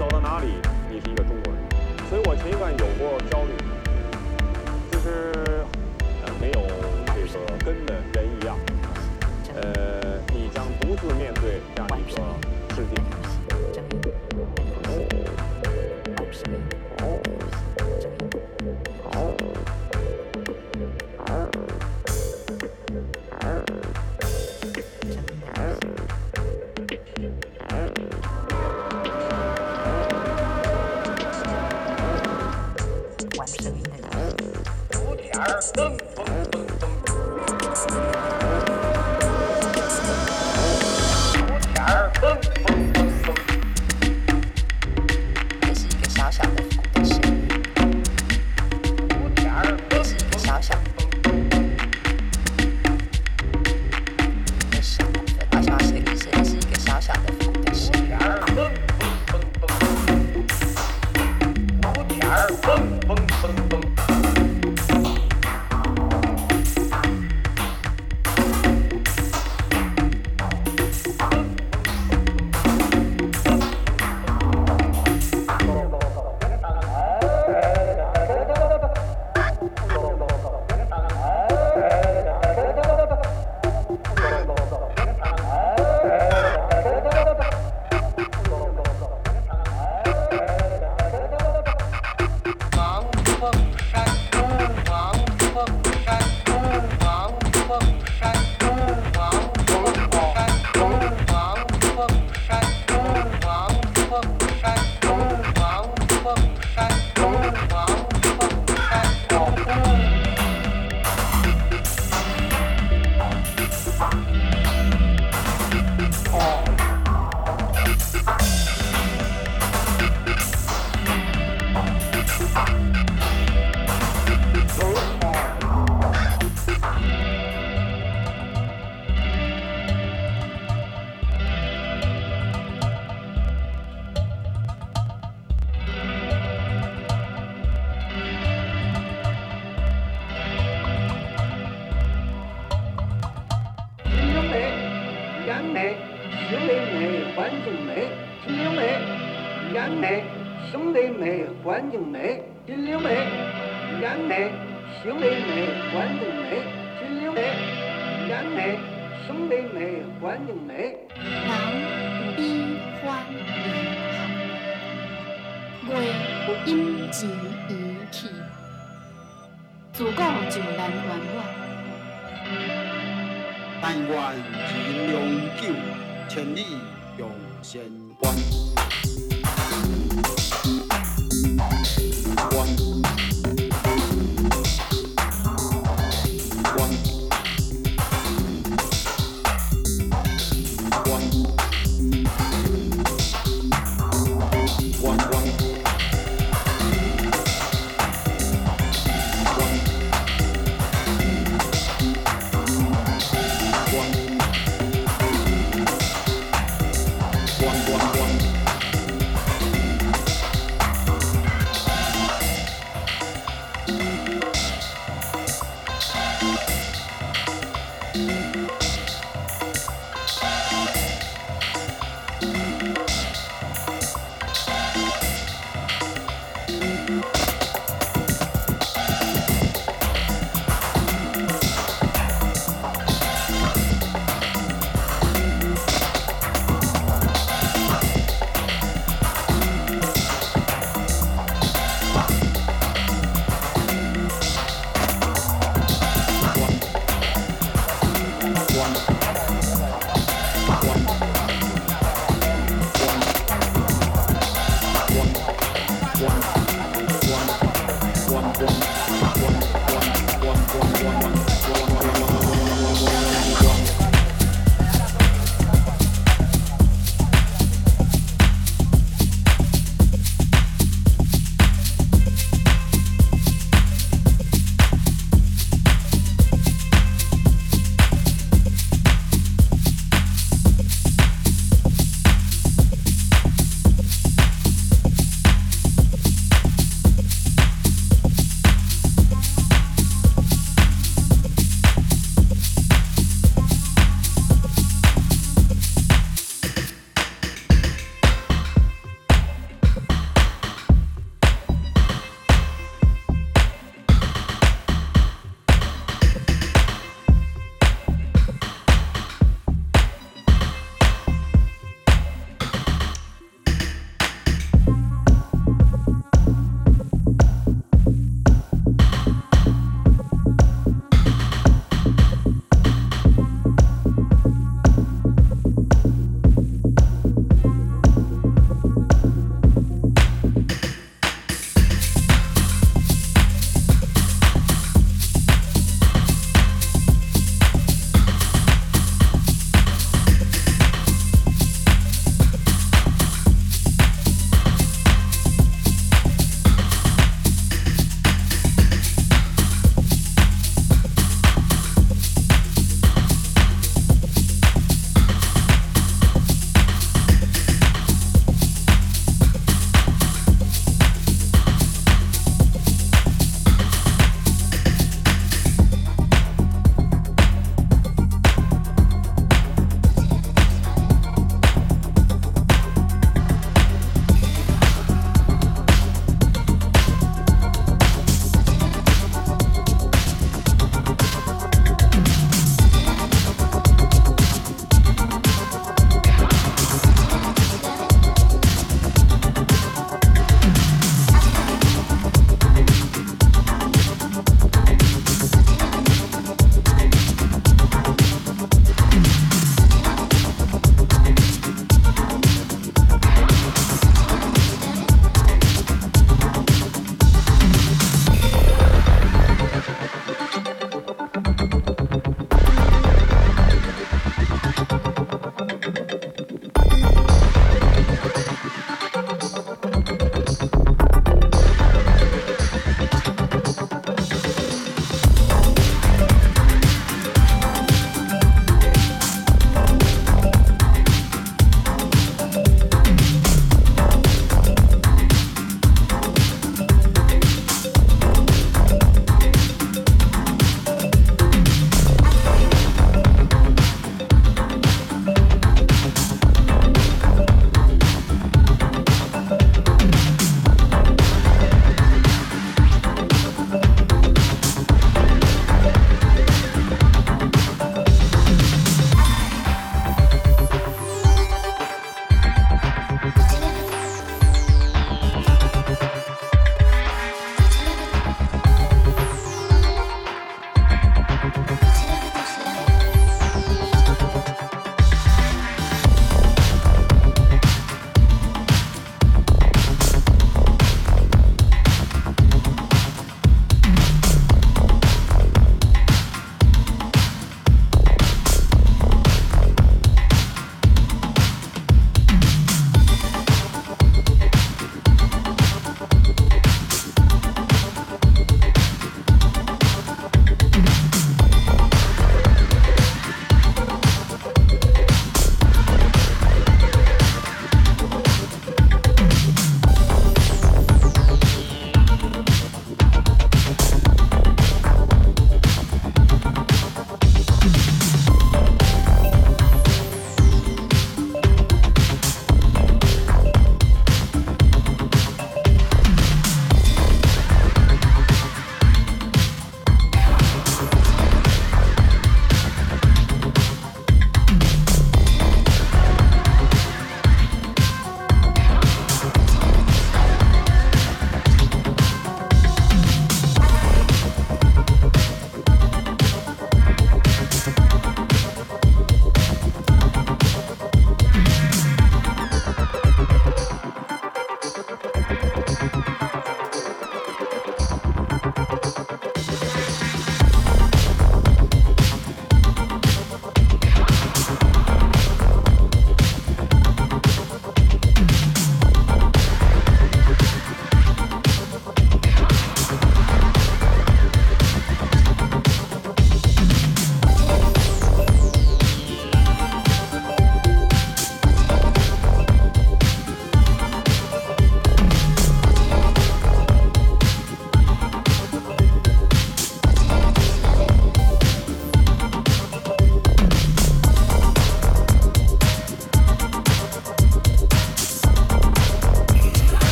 走到哪里，你是一个中国人，所以我前一段有过焦虑，就是呃没有这个根的人一样，呃，你将独自面对这样一个世界。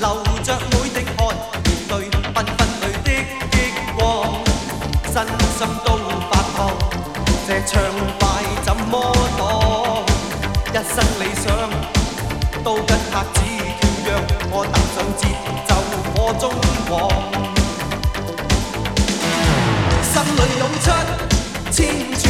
流着每滴汗面对缤纷里的激光身心都发烫这畅快怎么躲一生理想都跟他指拳脚我踏上节奏我中国心里涌出千